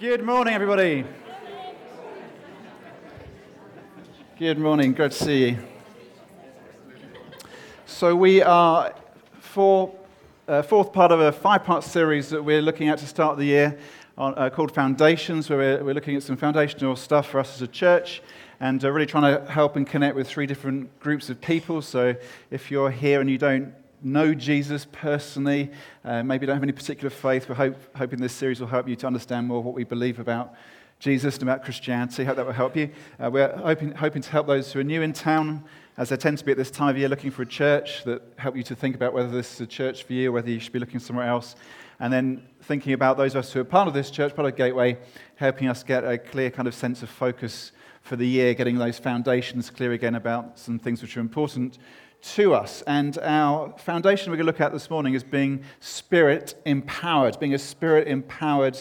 Good morning, everybody. Good morning. Great to see you. So, we are for uh, fourth part of a five-part series that we're looking at to start the year on, uh, called Foundations, where we're, we're, looking at some foundational stuff for us as a church and uh, really trying to help and connect with three different groups of people. So, if you're here and you don't know Jesus personally, uh, maybe don't have any particular faith, we're hope, hoping this series will help you to understand more what we believe about Jesus and about Christianity. Hope that will help you. Uh, we're hoping, hoping to help those who are new in town, as they tend to be at this time of year, looking for a church that help you to think about whether this is a church for you or whether you should be looking somewhere else. And then thinking about those of us who are part of this church, part of Gateway, helping us get a clear kind of sense of focus for the year, getting those foundations clear again about some things which are important to us. And our foundation we're going to look at this morning is being spirit empowered, being a spirit empowered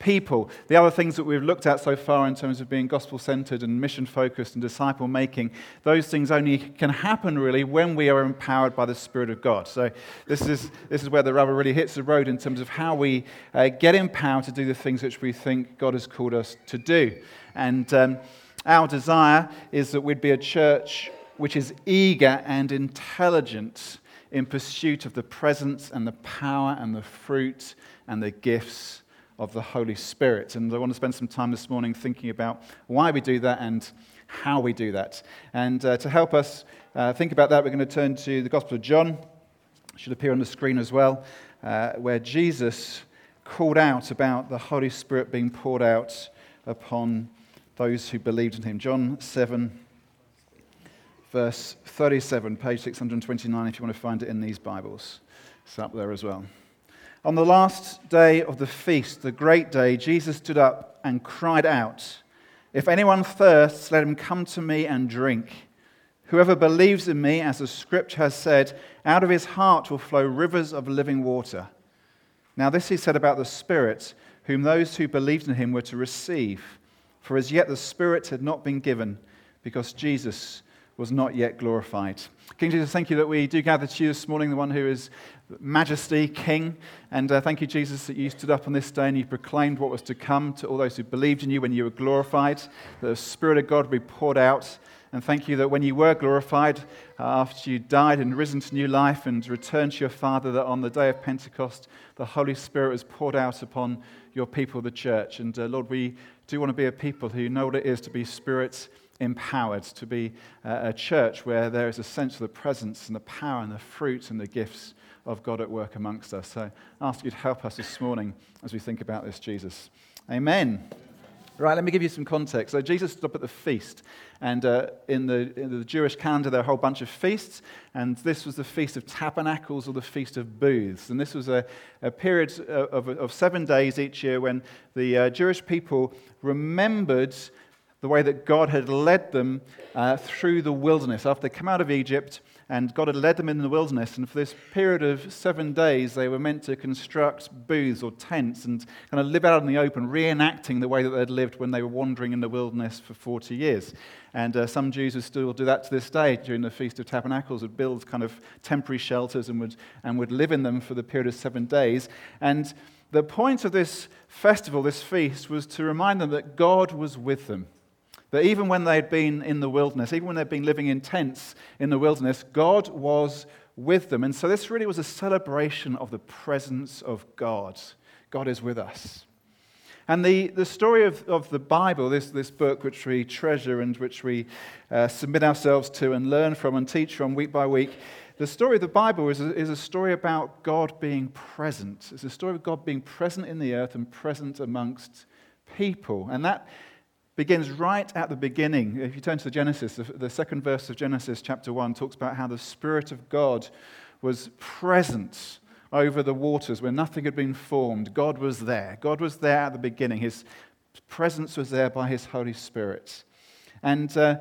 people. The other things that we've looked at so far in terms of being gospel centered and mission focused and disciple making, those things only can happen really when we are empowered by the Spirit of God. So, this is, this is where the rubber really hits the road in terms of how we uh, get empowered to do the things which we think God has called us to do. And um, our desire is that we'd be a church which is eager and intelligent in pursuit of the presence and the power and the fruit and the gifts of the Holy Spirit. And I want to spend some time this morning thinking about why we do that and how we do that. And uh, to help us uh, think about that, we're going to turn to the Gospel of John. It should appear on the screen as well, uh, where Jesus called out about the Holy Spirit being poured out upon those who believed in him. John 7 verse 37, page 629, if you want to find it in these Bibles. It's up there as well. On the last day of the feast, the great day, Jesus stood up and cried out, If anyone thirsts, let him come to me and drink. Whoever believes in me, as the scripture has said, out of his heart will flow rivers of living water. Now, this he said about the Spirit, whom those who believed in him were to receive. For as yet the Spirit had not been given, because Jesus was not yet glorified. King Jesus, thank you that we do gather to you this morning, the one who is majesty, king. And uh, thank you, Jesus, that you stood up on this day and you proclaimed what was to come to all those who believed in you when you were glorified, that the Spirit of God would be poured out. And thank you that when you were glorified, uh, after you died and risen to new life and returned to your Father, that on the day of Pentecost, the Holy Spirit was poured out upon your people, the church. And uh, Lord, we do want to be a people who know what it is to be spirit empowered to be a church where there is a sense of the presence and the power and the fruit and the gifts of God at work amongst us. So I ask you to help us this morning as we think about this, Jesus. Amen. Right, let me give you some context. So, Jesus stood up at the feast, and uh, in, the, in, the, Jewish calendar, there are a whole bunch of feasts, and this was the Feast of Tabernacles or the Feast of Booths. And this was a, a period of, of, seven days each year when the uh, Jewish people remembered the way that God had led them uh, through the wilderness. After they come out of Egypt, and God had led them in the wilderness, and for this period of seven days, they were meant to construct booths or tents and kind of live out in the open, reenacting the way that they'd lived when they were wandering in the wilderness for 40 years. And uh, some Jews would still do that to this day during the Feast of Tabernacles, would build kind of temporary shelters and would, and would live in them for the period of seven days. And the point of this festival, this feast, was to remind them that God was with them. That even when they'd been in the wilderness, even when they'd been living in tents in the wilderness, God was with them. And so this really was a celebration of the presence of God. God is with us. And the, the story of, of the Bible, this, this book which we treasure and which we uh, submit ourselves to and learn from and teach from week by week, the story of the Bible is a, is a story about God being present. It's a story of God being present in the earth and present amongst people. And that begins right at the beginning. If you turn to the Genesis, the second verse of Genesis chapter 1 talks about how the Spirit of God was present over the waters where nothing had been formed. God was there. God was there at the beginning. His presence was there by His Holy Spirit. And uh,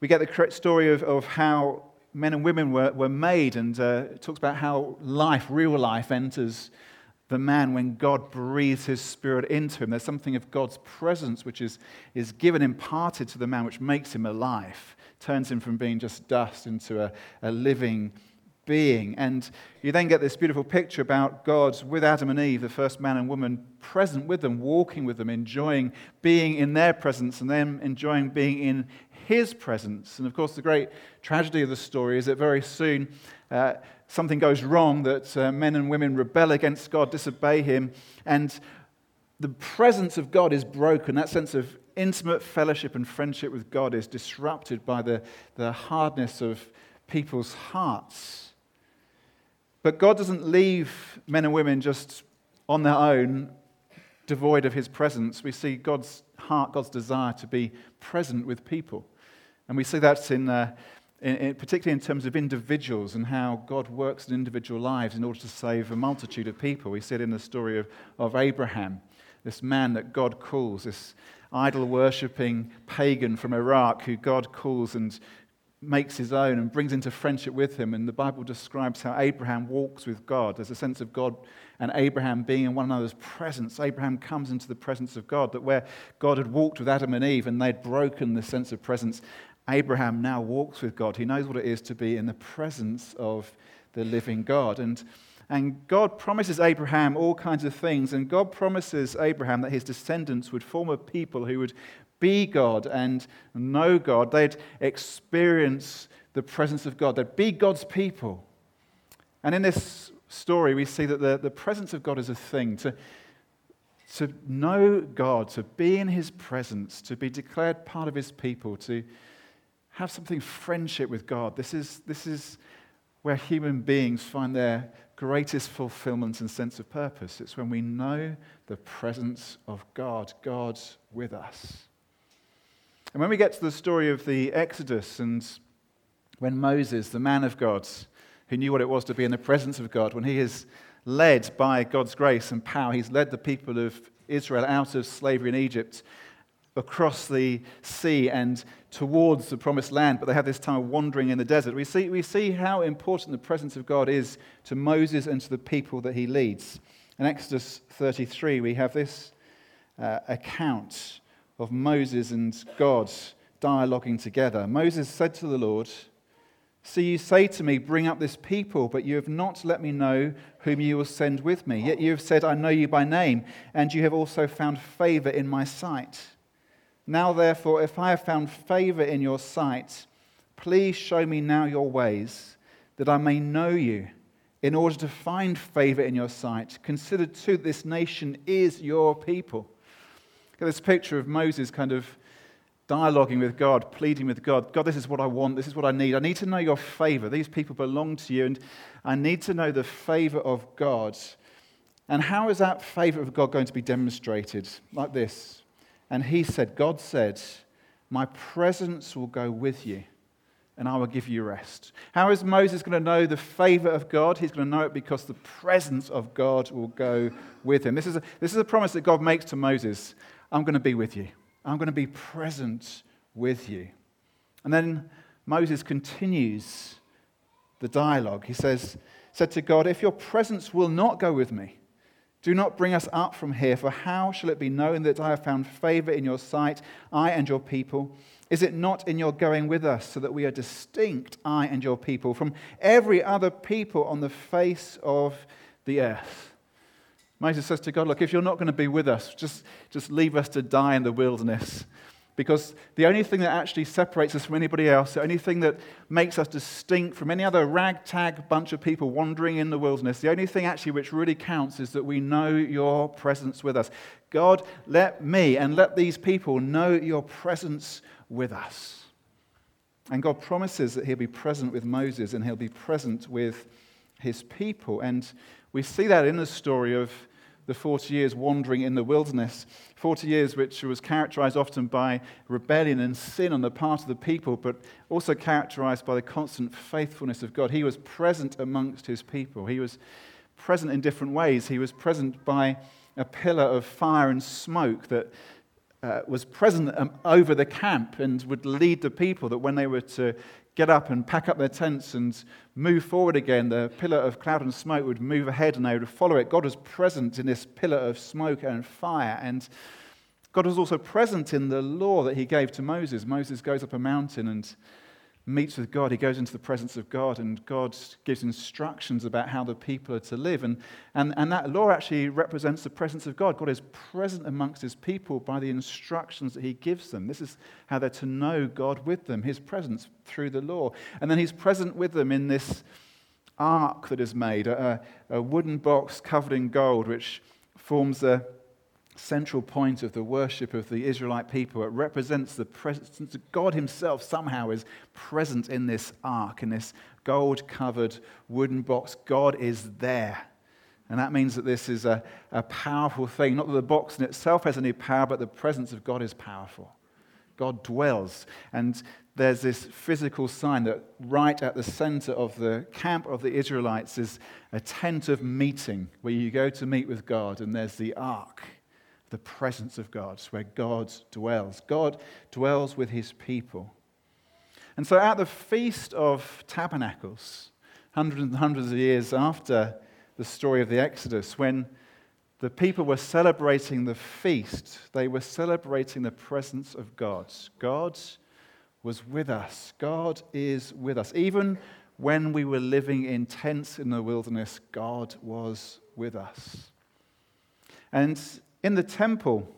we get the correct story of, of how men and women were, were made, and uh, it talks about how life, real life, enters the man when God breathes his spirit into him. There's something of God's presence which is, is given, imparted to the man, which makes him alive, turns him from being just dust into a, a living being. And you then get this beautiful picture about God with Adam and Eve, the first man and woman, present with them, walking with them, enjoying being in their presence, and them enjoying being in his presence. And of course, the great tragedy of the story is that very soon uh, something goes wrong, that uh, men and women rebel against God, disobey him, and the presence of God is broken. That sense of intimate fellowship and friendship with God is disrupted by the, the hardness of people's hearts. But God doesn't leave men and women just on their own, devoid of his presence. We see God's heart, God's desire to be present with people. And we see that in, uh, in, in, particularly in terms of individuals and how God works in individual lives in order to save a multitude of people. We see it in the story of, of Abraham, this man that God calls, this idol worshipping pagan from Iraq who God calls and makes his own and brings into friendship with him. And the Bible describes how Abraham walks with God. There's a sense of God and Abraham being in one another's presence. Abraham comes into the presence of God, that where God had walked with Adam and Eve and they'd broken the sense of presence, Abraham now walks with God. He knows what it is to be in the presence of the living God. And, and God promises Abraham all kinds of things. And God promises Abraham that his descendants would form a people who would be God and know God. They'd experience the presence of God. They'd be God's people. And in this story, we see that the, the presence of God is a thing. To, to know God, to be in his presence, to be declared part of his people, to have something friendship with God. This is, this is where human beings find their greatest fulfillment and sense of purpose. It's when we know the presence of God, God with us. And when we get to the story of the Exodus and when Moses, the man of God, who knew what it was to be in the presence of God, when he is led by God's grace and power, he's led the people of Israel out of slavery in Egypt, across the sea and towards the promised land, but they have this time of wandering in the desert. We see, we see how important the presence of God is to Moses and to the people that he leads. In Exodus 33, we have this uh, account of Moses and God dialoguing together. Moses said to the Lord, See, you say to me, Bring up this people, but you have not let me know whom you will send with me. Yet you have said, I know you by name, and you have also found favor in my sight. Now, therefore, if I have found favor in your sight, please show me now your ways, that I may know you, in order to find favor in your sight. Consider, too, that this nation is your people. Look at this picture of Moses kind of dialoguing with God, pleading with God God, this is what I want, this is what I need. I need to know your favor. These people belong to you, and I need to know the favor of God. And how is that favor of God going to be demonstrated? Like this. And he said, God said, My presence will go with you and I will give you rest. How is Moses going to know the favor of God? He's going to know it because the presence of God will go with him. This is a, this is a promise that God makes to Moses. I'm going to be with you. I'm going to be present with you. And then Moses continues the dialogue. He says, said to God, If your presence will not go with me, do not bring us up from here, for how shall it be known that I have found favor in your sight, I and your people? Is it not in your going with us, so that we are distinct, I and your people, from every other people on the face of the earth? Moses says to God, Look, if you're not going to be with us, just, just leave us to die in the wilderness. Because the only thing that actually separates us from anybody else, the only thing that makes us distinct from any other ragtag bunch of people wandering in the wilderness, the only thing actually which really counts is that we know your presence with us. God, let me and let these people know your presence with us. And God promises that he'll be present with Moses and he'll be present with his people. And we see that in the story of the 40 years wandering in the wilderness. 40 years which was characterized often by rebellion and sin on the part of the people, but also characterized by the constant faithfulness of God. He was present amongst his people. He was present in different ways. He was present by a pillar of fire and smoke that uh, was present um, over the camp and would lead the people that when they were to get up and pack up their tents and move forward again, the pillar of cloud and smoke would move ahead and they would follow it. God was present in this pillar of smoke and fire. And God was also present in the law that he gave to Moses. Moses goes up a mountain and meets with God, he goes into the presence of God, and God gives instructions about how the people are to live. And, and, and that law actually represents the presence of God. God is present amongst his people by the instructions that he gives them. This is how they're to know God with them, his presence through the law. And then he's present with them in this ark that is made, a, a wooden box covered in gold, which forms a central point of the worship of the Israelite people. It represents the presence of God Himself somehow is present in this ark, in this gold covered wooden box. God is there. And that means that this is a, a powerful thing. Not that the box in itself has any power, but the presence of God is powerful. God dwells. And there's this physical sign that right at the center of the camp of the Israelites is a tent of meeting where you go to meet with God, and there's the ark the presence of God, where God dwells. God dwells with his people. And so at the Feast of Tabernacles, hundreds and hundreds of years after the story of the Exodus, when the people were celebrating the feast, they were celebrating the presence of God. God was with us. God is with us. Even when we were living in tents in the wilderness, God was with us. And in the temple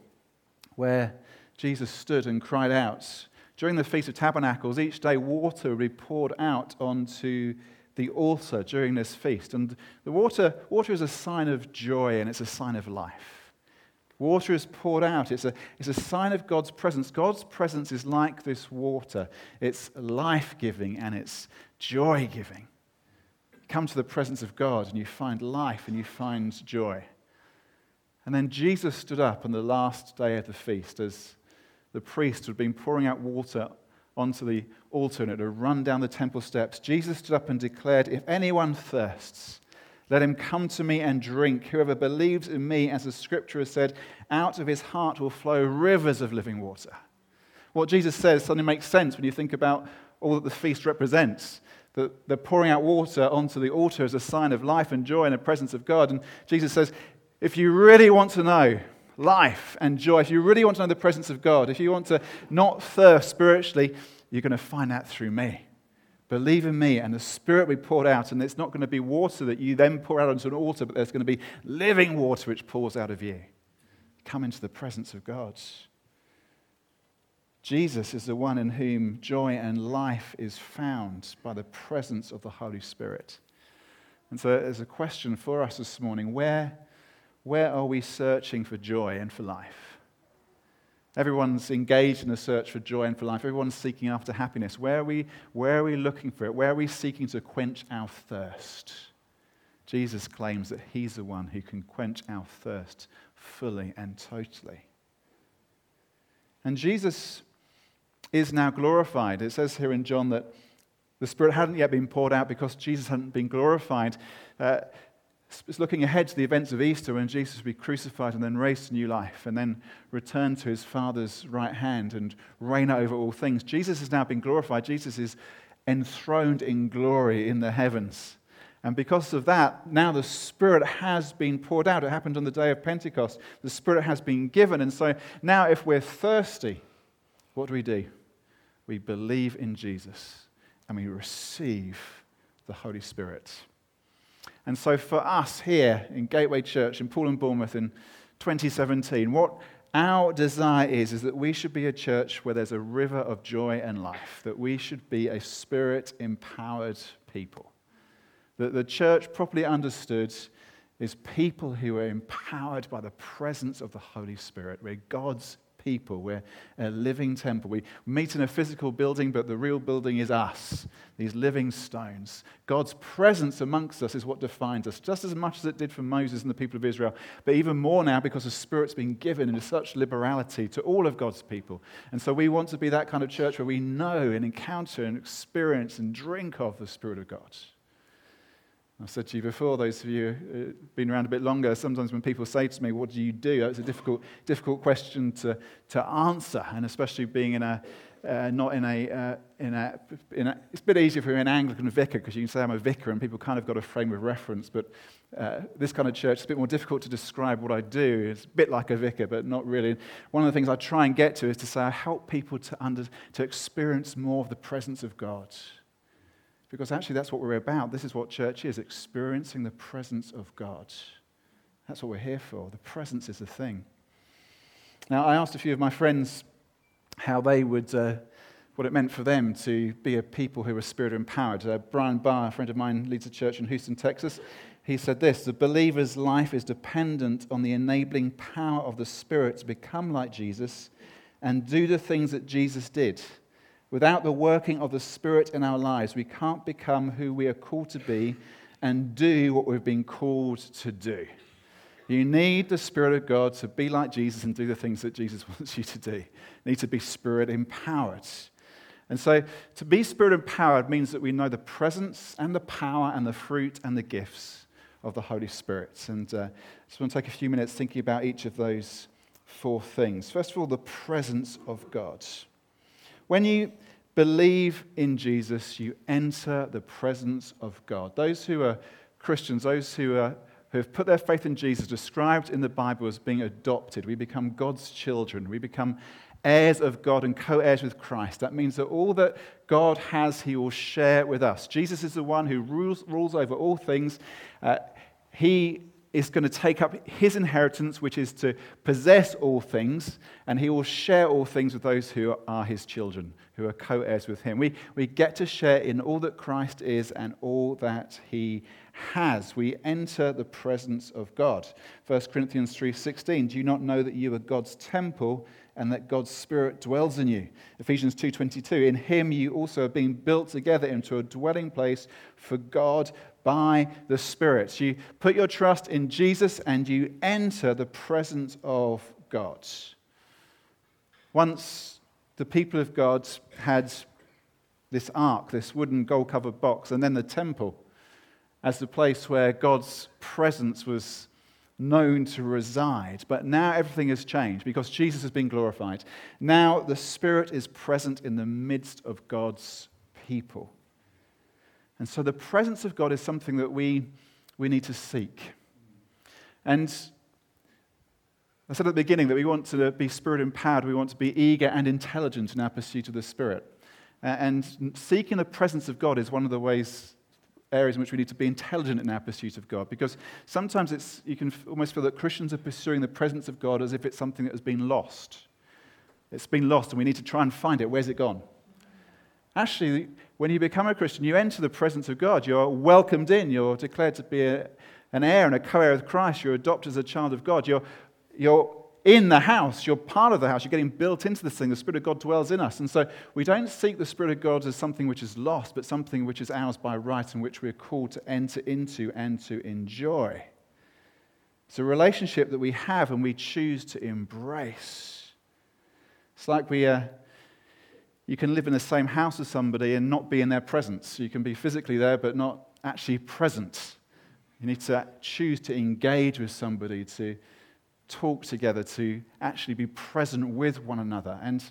where Jesus stood and cried out, during the Feast of Tabernacles, each day water would be poured out onto the altar during this feast. And the water, water is a sign of joy and it's a sign of life. Water is poured out. It's a, it's a sign of God's presence. God's presence is like this water. It's life giving and it's joy giving. Come to the presence of God and you find life and you find joy. And then Jesus stood up on the last day of the feast as the priest had been pouring out water onto the altar and it had run down the temple steps. Jesus stood up and declared, If anyone thirsts, let him come to me and drink. Whoever believes in me, as the scripture has said, out of his heart will flow rivers of living water. What Jesus says suddenly makes sense when you think about all that the feast represents. That the pouring out water onto the altar is a sign of life and joy in the presence of God. And Jesus says, if you really want to know life and joy, if you really want to know the presence of God, if you want to not thirst spiritually, you're going to find that through me. Believe in me, and the Spirit we poured out, and it's not going to be water that you then pour out onto an altar, but there's going to be living water which pours out of you. Come into the presence of God. Jesus is the one in whom joy and life is found by the presence of the Holy Spirit. And so there's a question for us this morning where where are we searching for joy and for life? Everyone's engaged in a search for joy and for life. Everyone's seeking after happiness. Where are we, where are we looking for it? Where are we seeking to quench our thirst? Jesus claims that he's the one who can quench our thirst fully and totally. And Jesus is now glorified. It says here in John that the Spirit hadn't yet been poured out because Jesus hadn't been glorified. Uh, it's looking ahead to the events of Easter when Jesus will be crucified and then raised to new life and then return to his Father's right hand and reign over all things. Jesus has now been glorified. Jesus is enthroned in glory in the heavens. And because of that, now the Spirit has been poured out. It happened on the day of Pentecost. The Spirit has been given. And so now, if we're thirsty, what do we do? We believe in Jesus and we receive the Holy Spirit. And so, for us here in Gateway Church in Poole and Bournemouth in 2017, what our desire is, is that we should be a church where there's a river of joy and life, that we should be a spirit empowered people. That the church, properly understood, is people who are empowered by the presence of the Holy Spirit, where God's people. We're a living temple. We meet in a physical building, but the real building is us, these living stones. God's presence amongst us is what defines us, just as much as it did for Moses and the people of Israel, but even more now because the Spirit's been given in such liberality to all of God's people. And so we want to be that kind of church where we know and encounter and experience and drink of the Spirit of God. I've said to you before, those of you who've been around a bit longer, sometimes when people say to me, What do you do? It's a difficult, difficult question to, to answer, and especially being in a, uh, not in a, uh, in, a, in a, it's a bit easier you're an Anglican vicar because you can say I'm a vicar and people kind of got a frame of reference. But uh, this kind of church, it's a bit more difficult to describe what I do. It's a bit like a vicar, but not really. One of the things I try and get to is to say I help people to, under, to experience more of the presence of God. Because actually, that's what we're about. This is what church is experiencing the presence of God. That's what we're here for. The presence is the thing. Now, I asked a few of my friends how they would, uh, what it meant for them to be a people who were spirit empowered. Uh, Brian Barr, a friend of mine, leads a church in Houston, Texas. He said this The believer's life is dependent on the enabling power of the Spirit to become like Jesus and do the things that Jesus did. Without the working of the Spirit in our lives, we can't become who we are called to be and do what we've been called to do. You need the Spirit of God to be like Jesus and do the things that Jesus wants you to do. You need to be Spirit empowered. And so to be Spirit empowered means that we know the presence and the power and the fruit and the gifts of the Holy Spirit. And uh, I just want to take a few minutes thinking about each of those four things. First of all, the presence of God. When you believe in Jesus, you enter the presence of God. Those who are Christians, those who are who have put their faith in Jesus, described in the Bible as being adopted. We become God's children. We become heirs of God and co heirs with Christ. That means that all that God has, He will share with us. Jesus is the one who rules, rules over all things. Uh, he is going to take up his inheritance, which is to possess all things, and he will share all things with those who are his children, who are co heirs with him. We, we get to share in all that Christ is and all that he has. We enter the presence of God. 1 Corinthians 3:16, do you not know that you are God's temple and that God's spirit dwells in you? Ephesians 2:22, in him you also are being built together into a dwelling place for God by the Spirit. You put your trust in Jesus and you enter the presence of God. Once the people of God had this ark, this wooden gold covered box, and then the temple as the place where God's presence was known to reside. But now everything has changed because Jesus has been glorified. Now the Spirit is present in the midst of God's people. And so the presence of God is something that we, we need to seek. And I said at the beginning that we want to be spirit empowered, we want to be eager and intelligent in our pursuit of the Spirit. And seeking the presence of God is one of the ways areas in which we need to be intelligent in our pursuit of God. Because sometimes it's, you can almost feel that Christians are pursuing the presence of God as if it's something that has been lost. It's been lost and we need to try and find it. Where's it gone? Actually, when you become a Christian, you enter the presence of God. You're welcomed in. You're declared to be a, an heir and a co heir with Christ. You're adopted as a child of God. You're, you're in the house. You're part of the house. You're getting built into this thing. The Spirit of God dwells in us. And so we don't seek the Spirit of God as something which is lost, but something which is ours by right and which we're called to enter into and to enjoy. It's a relationship that we have and we choose to embrace. It's like we, uh, you can live in the same house as somebody and not be in their presence. You can be physically there, but not actually present. You need to choose to engage with somebody, to talk together, to actually be present with one another. And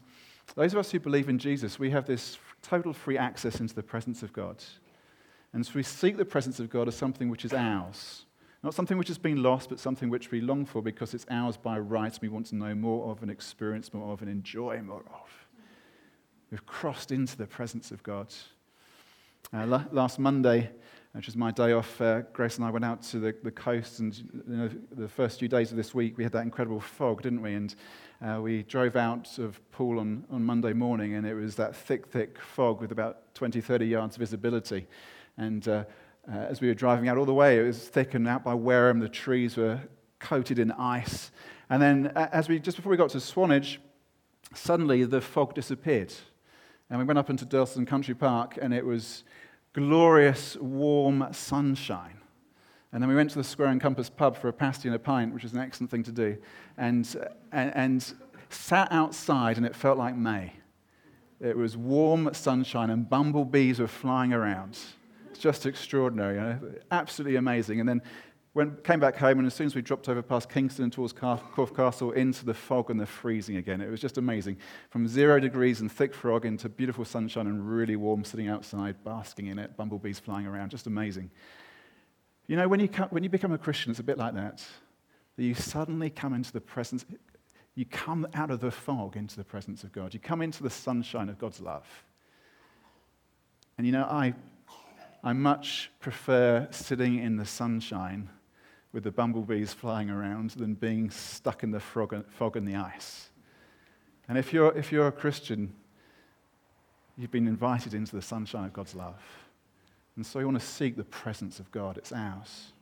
those of us who believe in Jesus, we have this total free access into the presence of God. And so we seek the presence of God as something which is ours. Not something which has been lost, but something which we long for because it's ours by right. We want to know more of and experience more of and enjoy more of. We've crossed into the presence of God. Uh, last Monday, which was my day off, uh, Grace and I went out to the, the coast, and you know, the first few days of this week we had that incredible fog, didn't we? And uh, we drove out of Poole on, on Monday morning, and it was that thick, thick fog with about 20, 30 yards visibility. And uh, uh, as we were driving out all the way, it was thick, and out by Wareham, the trees were coated in ice. And then, as we just before we got to Swanage, suddenly the fog disappeared, and we went up into Durlston Country Park, and it was glorious, warm sunshine. And then we went to the Square and Compass pub for a pasty and a pint, which is an excellent thing to do, and, and, and sat outside, and it felt like May. It was warm sunshine, and bumblebees were flying around. It's just extraordinary, you know? absolutely amazing. And then Went, came back home, and as soon as we dropped over past Kingston and towards Corfe Castle, into the fog and the freezing again. It was just amazing. From zero degrees and thick fog into beautiful sunshine and really warm, sitting outside, basking in it, bumblebees flying around. Just amazing. You know, when you, come, when you become a Christian, it's a bit like that. That you suddenly come into the presence, you come out of the fog into the presence of God. You come into the sunshine of God's love. And you know, I, I much prefer sitting in the sunshine with the bumblebees flying around than being stuck in the fog, fog and the ice. And if you're, if you're a Christian, you've been invited into the sunshine of God's love. And so you want to seek the presence of God. It's ours.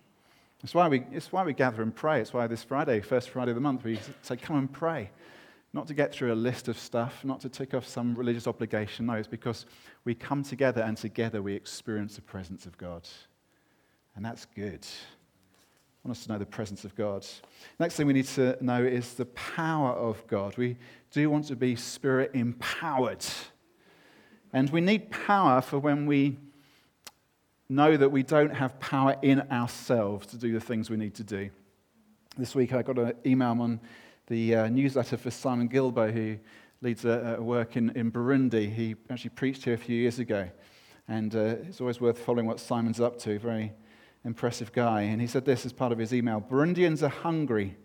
It's why, we, it's why we gather and pray. It's why this Friday, first Friday of the month, we say, come and pray. Not to get through a list of stuff, not to tick off some religious obligation. No, it's because we come together and together we experience the presence of God. And that's good. I want us to know the presence of God. Next thing we need to know is the power of God. We do want to be spirit empowered. And we need power for when we know that we don't have power in ourselves to do the things we need to do. This week I got an email on the uh, newsletter for Simon Guillebaud, who leads a, a, work in, in Burundi. He actually preached here a few years ago. And uh, it's always worth following what Simon's up to. Very impressive guy. And he said this as part of his email Burundians are hungry.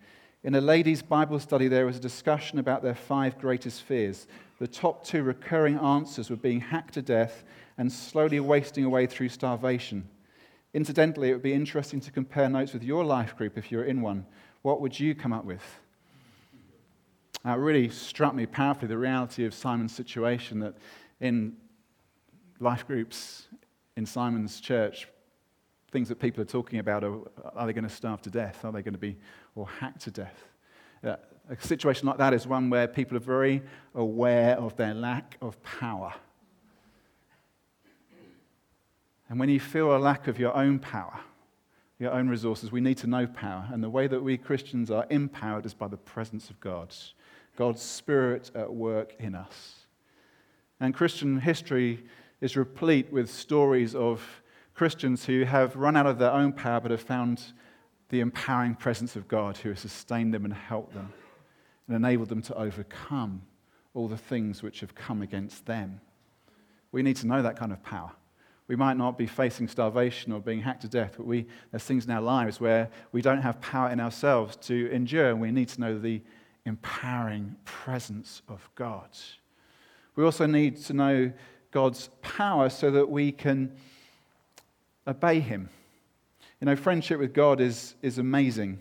In a ladies' Bible study, there was a discussion about their five greatest fears. The top two recurring answers were being hacked to death and slowly wasting away through starvation. Incidentally, it would be interesting to compare notes with your life group if you're in one. What would you come up with? Now, it really struck me powerfully the reality of Simon's situation that in life groups in Simon's church, things that people are talking about are are they going to starve to death? Are they going to be or hacked to death? Uh, a situation like that is one where people are very aware of their lack of power and when you feel a lack of your own power, your own resources, we need to know power. And the way that we Christians are empowered is by the presence of God, God's Spirit at work in us. And Christian history is replete with stories of Christians who have run out of their own power but have found the empowering presence of God who has sustained them and helped them and enabled them to overcome all the things which have come against them. We need to know that kind of power. We might not be facing starvation or being hacked to death, but we, there's things in our lives where we don't have power in ourselves to endure, and we need to know the empowering presence of God. We also need to know God's power so that we can obey Him. You know, friendship with God is, is amazing,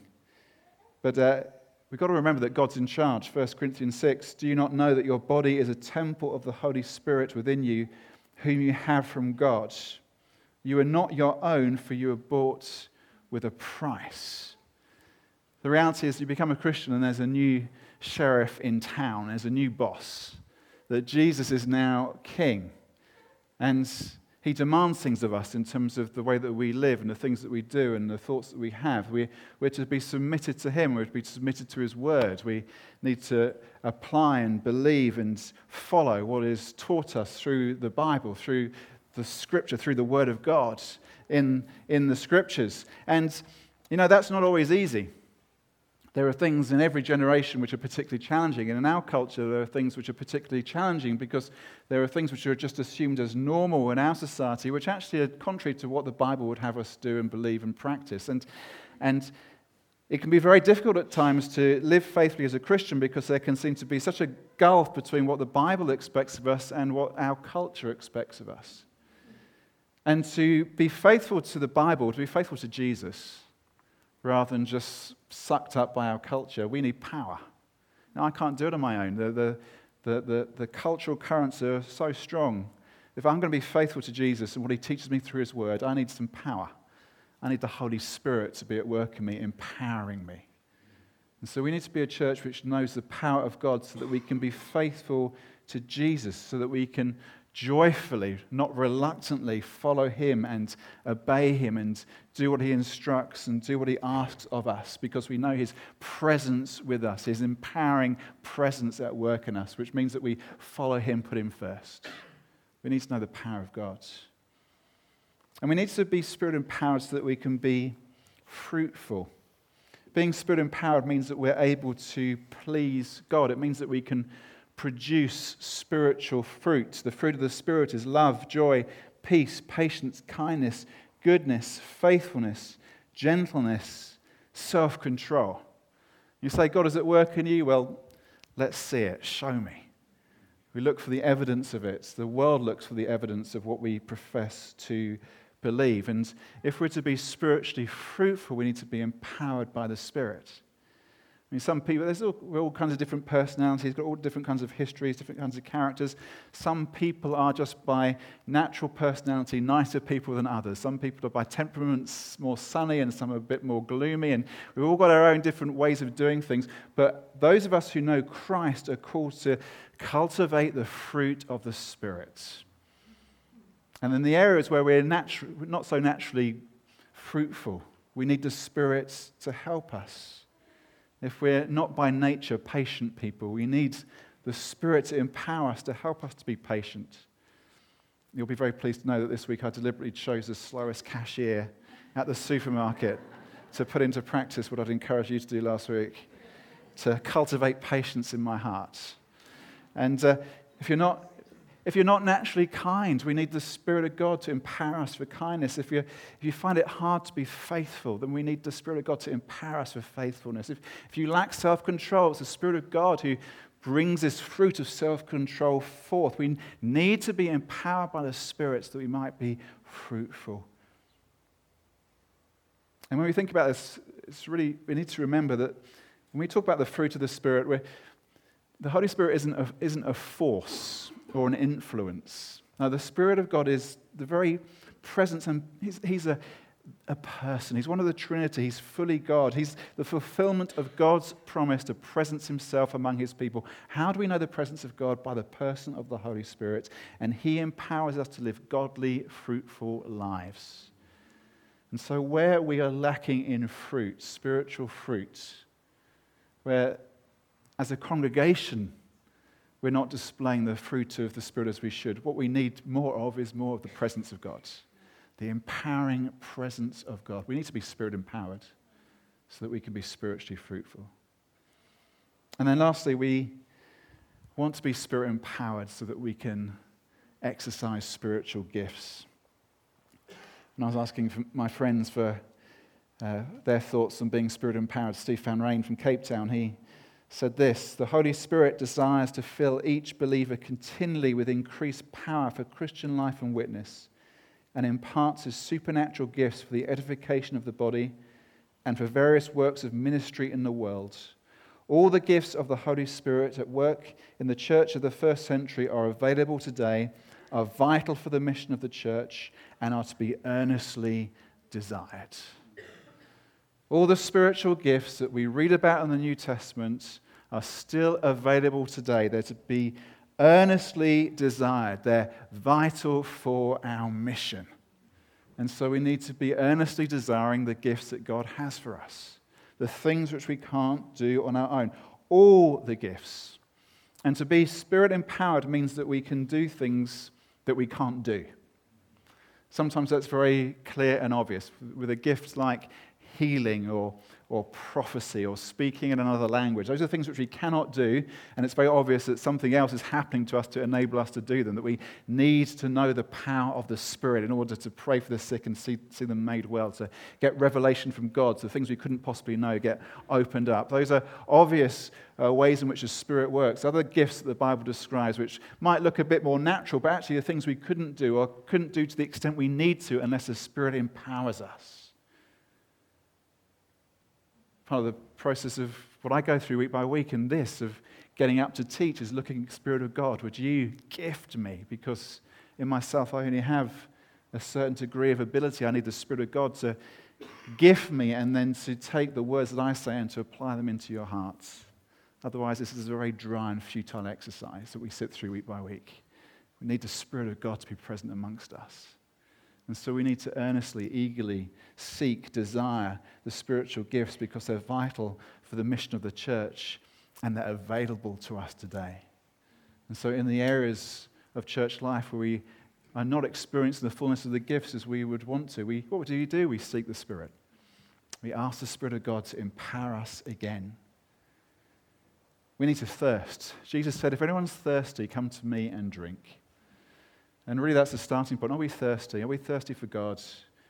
but uh, we've got to remember that God's in charge. 1 Corinthians 6 Do you not know that your body is a temple of the Holy Spirit within you? whom you have from God. You are not your own, for you are bought with a price. The reality is, you become a Christian and there's a new sheriff in town, there's a new boss, that Jesus is now king. And he demands things of us in terms of the way that we live and the things that we do and the thoughts that we have. We, we're to be submitted to him, we're to be submitted to his word. We need to apply and believe and follow what is taught us through the Bible, through the scripture, through the word of God in, in the scriptures. And, you know, that's not always easy. There are things in every generation which are particularly challenging. And in our culture, there are things which are particularly challenging because there are things which are just assumed as normal in our society, which actually are contrary to what the Bible would have us do and believe and practice. And, and it can be very difficult at times to live faithfully as a Christian because there can seem to be such a gulf between what the Bible expects of us and what our culture expects of us. And to be faithful to the Bible, to be faithful to Jesus, rather than just sucked up by our culture. We need power. Now, I can't do it on my own. The, the, the, the, the cultural currents are so strong. If I'm going to be faithful to Jesus and what he teaches me through his word, I need some power. I need the Holy Spirit to be at work in me, empowering me. And so we need to be a church which knows the power of God so that we can be faithful to Jesus, so that we can joyfully, not reluctantly, follow him and obey him and do what he instructs and do what he asks of us because we know his presence with us, his empowering presence at work in us, which means that we follow him, put him first. We need to know the power of God. And we need to be spirit empowered so that we can be fruitful. Being spirit empowered means that we're able to please God. It means that we can produce spiritual fruit. The fruit of the Spirit is love, joy, peace, patience, kindness, goodness, faithfulness, gentleness, self control. You say, God is at work in you? Well, let's see it. Show me. We look for the evidence of it. The world looks for the evidence of what we profess to believe. And if we're to be spiritually fruitful, we need to be empowered by the Spirit. I mean, some people, there's all, all kinds of different personalities, got all different kinds of histories, different kinds of characters. Some people are just by natural personality nicer people than others. Some people are by temperaments more sunny, and some are a bit more gloomy. And we've all got our own different ways of doing things. But those of us who know Christ are called to cultivate the fruit of the Spirit. And in the areas where we're natu- not so naturally fruitful, we need the Spirit to help us if we're not by nature patient people, we need the Spirit to empower us, to help us to be patient. You'll be very pleased to know that this week I deliberately chose the slowest cashier at the supermarket to put into practice what I'd encouraged you to do last week to cultivate patience in my heart. And uh, if you're not if you're not naturally kind, we need the Spirit of God to empower us for kindness. If you, if you find it hard to be faithful, then we need the Spirit of God to empower us for faithfulness. If, if you lack self control, it's the Spirit of God who brings this fruit of self control forth. We need to be empowered by the Spirit so that we might be fruitful. And when we think about this, it's really, we need to remember that when we talk about the fruit of the Spirit, the Holy Spirit isn't a, isn't a force or an influence. Now, the Spirit of God is the very presence, and he's, he's a, a person. He's one of the Trinity. He's fully God. He's the fulfillment of God's promise to presence himself among his people. How do we know the presence of God? By the person of the Holy Spirit. And he empowers us to live godly, fruitful lives. And so, where we are lacking in fruit, spiritual fruit, where as a congregation we're not displaying the fruit of the Spirit as we should. What we need more of is more of the presence of God, the empowering presence of God. We need to be Spirit empowered so that we can be spiritually fruitful. And then lastly, we want to be Spirit empowered so that we can exercise spiritual gifts. And I was asking my friends for uh, their thoughts on being Spirit empowered. Steve Van Rooyen from Cape Town, he said this The Holy Spirit desires to fill each believer continually with increased power for Christian life and witness, and imparts his supernatural gifts for the edification of the body and for various works of ministry in the world. All the gifts of the Holy Spirit at work in the church of the first century are available today, are vital for the mission of the church, and are to be earnestly desired. All the spiritual gifts that we read about in the New Testament are still available today. They're to be earnestly desired, they're vital for our mission. And so we need to be earnestly desiring the gifts that God has for us, the things which we can't do on our own, all the gifts. And to be spirit empowered means that we can do things that we can't do. Sometimes that's very clear and obvious. With a gift like healing or, or prophecy or speaking in another language. Those are things which we cannot do, and it's very obvious that something else is happening to us to enable us to do them, that we need to know the power of the Spirit in order to pray for the sick and see, see them made well, to get revelation from God, so things we couldn't possibly know get opened up. Those are obvious uh, ways in which the Spirit works. Other gifts that the Bible describes, which might look a bit more natural, but actually the things we couldn't do or couldn't do to the extent we need to unless the Spirit empowers us part of the process of what I go through week by week and this of getting up to teach is looking Spirit of God, would you gift me? Because in myself I only have a certain degree of ability. I need the Spirit of God to gift me and then to take the words that I say and to apply them into your hearts. Otherwise, this is a very dry and futile exercise that we sit through week by week. We need the Spirit of God to be present amongst us. And so we need to earnestly, eagerly seek, desire the spiritual gifts because they're vital for the mission of the church and they're available to us today. And so, in the areas of church life where we are not experiencing the fullness of the gifts as we would want to, we, what do we do? We seek the Spirit. We ask the Spirit of God to empower us again. We need to thirst. Jesus said, If anyone's thirsty, come to me and drink. And really, that's the starting point. Are we thirsty? Are we thirsty for God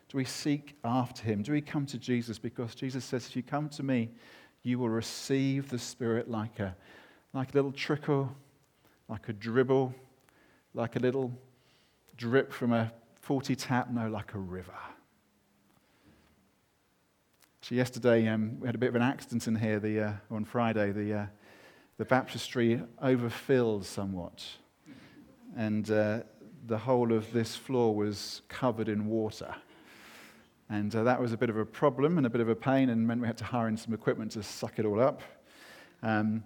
Do we seek after him? Do we come to Jesus? Because Jesus says, if you come to me, you will receive the Spirit like a, like a little trickle, like a dribble, like a little drip from a faulty tap, no, like a river. So yesterday um, we had a bit of an accident in here the, uh, on Friday. The, uh, the baptistry overfilled somewhat. And uh, the whole of this floor was covered in water. And uh, that was a bit of a problem and a bit of a pain, and meant we had to hire in some equipment to suck it all up. Um,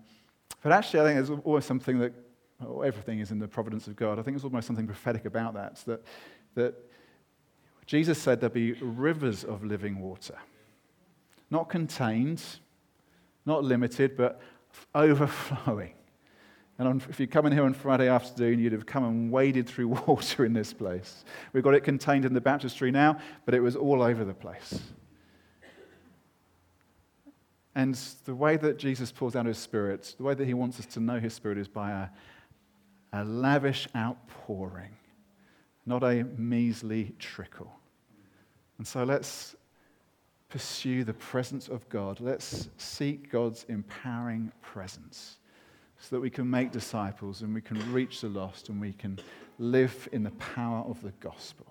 but actually, I think there's always something that, well, everything is in the providence of God. I think there's almost something prophetic about that, that, that Jesus said there'd be rivers of living water. Not contained, not limited, but overflowing. And on, if you'd come in here on Friday afternoon, you'd have come and waded through water in this place. We've got it contained in the baptistry now, but it was all over the place. And the way that Jesus pours out his Spirit, the way that he wants us to know his Spirit is by a, a lavish outpouring, not a measly trickle. And so let's pursue the presence of God. Let's seek God's empowering presence so that we can make disciples and we can reach the lost and we can live in the power of the gospel.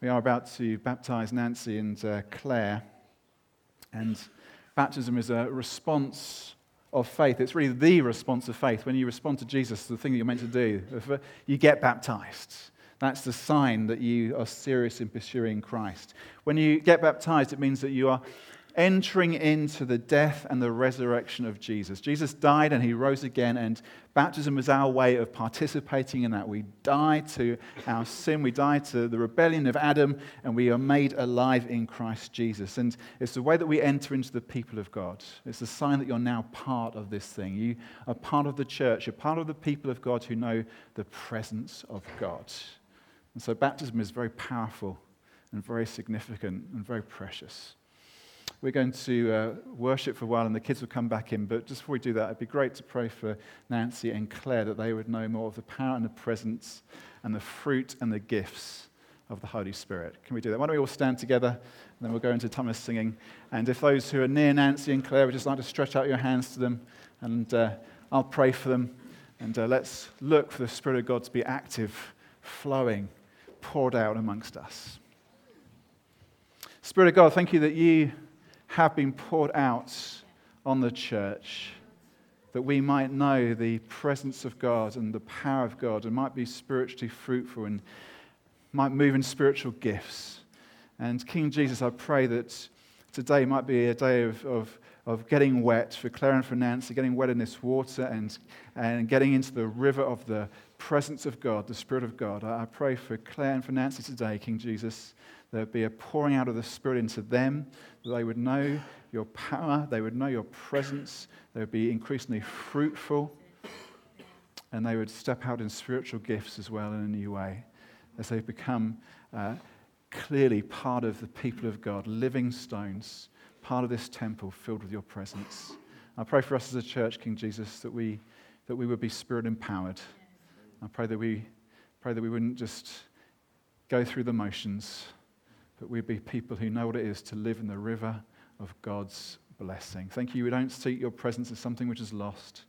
We are about to baptize Nancy and uh, Claire, and baptism is a response of faith. It's really the response of faith. When you respond to Jesus, the thing that you're meant to do, uh, you get baptized. That's the sign that you are serious in pursuing Christ. When you get baptized, it means that you are entering into the death and the resurrection of Jesus. Jesus died and he rose again, and baptism is our way of participating in that. We die to our sin, we die to the rebellion of Adam, and we are made alive in Christ Jesus. And it's the way that we enter into the people of God. It's a sign that you're now part of this thing. You are part of the church, you're part of the people of God who know the presence of God. And so baptism is very powerful and very significant and very precious. We're going to uh, worship for a while and the kids will come back in. But just before we do that, it'd be great to pray for Nancy and Claire that they would know more of the power and the presence and the fruit and the gifts of the Holy Spirit. Can we do that? Why don't we all stand together and then we'll go into Thomas singing. And if those who are near Nancy and Claire would just like to stretch out your hands to them and uh, I'll pray for them. And uh, let's look for the Spirit of God to be active, flowing, poured out amongst us. Spirit of God, thank you that you have been poured out on the church that we might know the presence of God and the power of God and might be spiritually fruitful and might move in spiritual gifts. And King Jesus, I pray that today might be a day of, of, of getting wet for Claire and for Nancy, getting wet in this water and, and getting into the river of the presence of God, the Spirit of God. I, I pray for Claire and for Nancy today, King Jesus, there would be a pouring out of the Spirit into them, they would know your power, they would know your presence, they would be increasingly fruitful, and they would step out in spiritual gifts as well in a new way as they've become uh, clearly part of the people of God, living stones, part of this temple filled with your presence. I pray for us as a church, King Jesus, that we, that we would be spirit empowered. I pray that we pray that we wouldn't just go through the motions but we'd be people who know what it is to live in the river of God's blessing. Thank you. We don't seek your presence as something which is lost,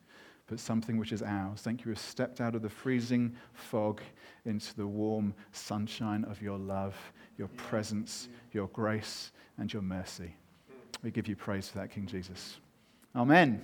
but something which is ours. Thank you. We've stepped out of the freezing fog into the warm sunshine of your love, your presence, your grace, and your mercy. We give you praise for that, King Jesus. Amen.